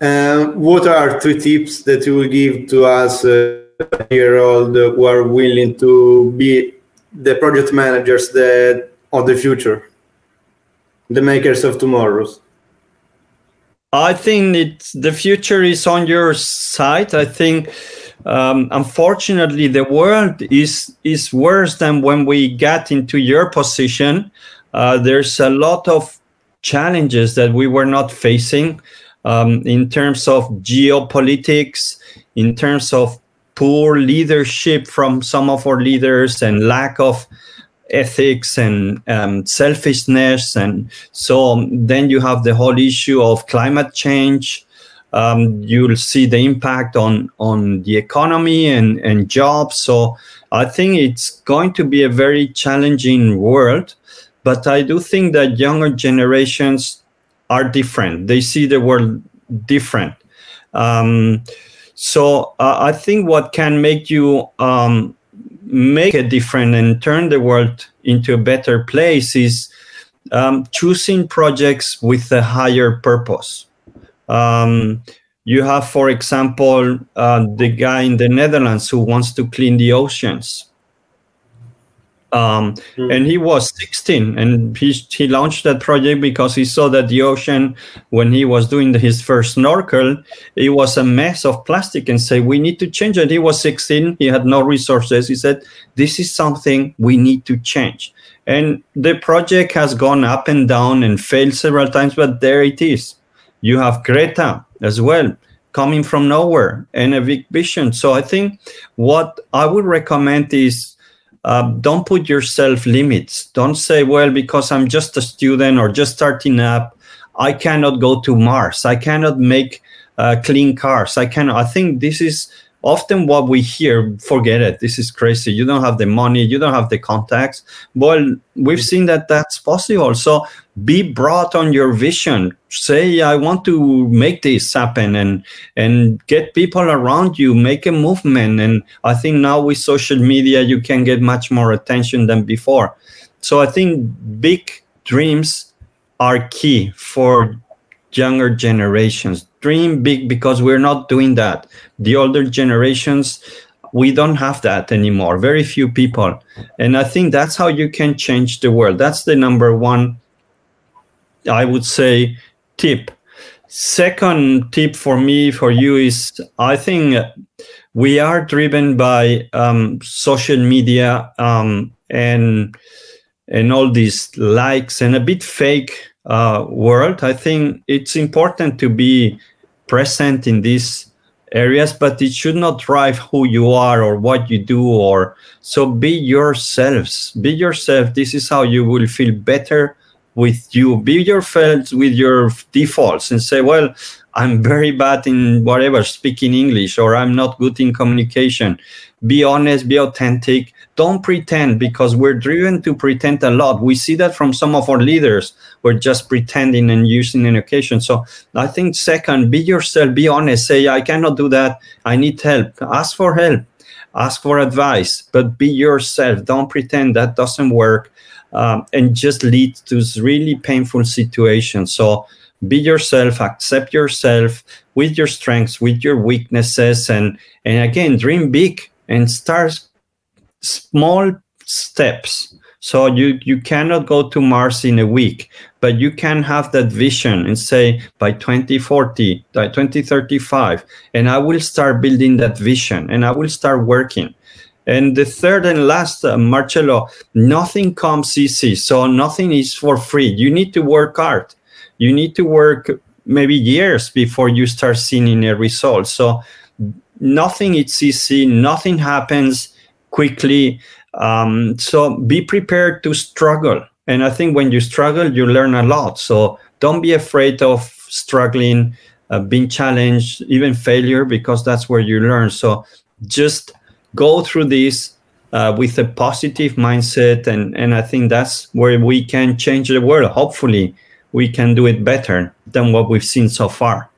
what are three tips that you will give to us uh, year old who are willing to be the project managers that of the future, the makers of tomorrow's? I think it's the future is on your side. I think um, unfortunately the world is is worse than when we got into your position. Uh, there's a lot of challenges that we were not facing um, in terms of geopolitics, in terms of poor leadership from some of our leaders and lack of ethics and um, selfishness and so then you have the whole issue of climate change. Um, you'll see the impact on on the economy and and jobs. So i think it's going to be a very challenging world but i do think that younger generations are different they see the world different um, so uh, i think what can make you um, make a difference and turn the world into a better place is um, choosing projects with a higher purpose. Um, you have, for example, uh, the guy in the Netherlands who wants to clean the oceans. Um, mm. And he was 16 and he, he launched that project because he saw that the ocean, when he was doing his first snorkel, it was a mess of plastic and say, we need to change it. He was 16. He had no resources. He said, this is something we need to change. And the project has gone up and down and failed several times, but there it is. You have Greta as well coming from nowhere and a big vision. So I think what I would recommend is uh, don't put yourself limits. Don't say, well, because I'm just a student or just starting up, I cannot go to Mars. I cannot make uh, clean cars. I cannot. I think this is often what we hear forget it this is crazy. You don't have the money you don't have the contacts. Well we've seen that that's possible. So be brought on your vision. Say i want to make this happen and and get people around you make a movement. And i think now with social media you can get much more attention than before. So i think big dreams are key for younger generations dream big because we're not doing that. The older generations we don't have that anymore. Very few people. And i think that's how you can change the world. That's the number one i would say tip. Second tip for me for you is i think we are driven by um, social media um, and and all these likes and a bit fake uh, world, I think it's important to be present in these areas, but it should not drive who you are or what you do. Or so be yourselves. Be yourself. This is how you will feel better with you. Be yourself with your defaults and say, well, I'm very bad in whatever, speaking English, or I'm not good in communication. Be honest, be authentic. Don't pretend because we're driven to pretend a lot. We see that from some of our leaders. We're just pretending and using an occasion. So I think second, be yourself, be honest. Say, I cannot do that. I need help. Ask for help. Ask for advice, but be yourself. Don't pretend that doesn't work. Um, and just lead to really painful situations. So be yourself, accept yourself with your strengths, with your weaknesses, and and again, dream big and start small steps. So you you cannot go to Mars in a week, but you can have that vision and say by 2040, by 2035, and I will start building that vision and I will start working. And the third and last, uh, Marcello, nothing comes easy. So nothing is for free. You need to work hard you need to work maybe years before you start seeing a result. So nothing is easy, nothing happens quickly. Um, so be prepared to struggle. And I think when you struggle, you learn a lot. So don't be afraid of struggling, uh, being challenged, even failure, because that's where you learn. So just go through this uh, with a positive mindset. And, and I think that's where we can change the world, hopefully we can do it better than what we've seen so far.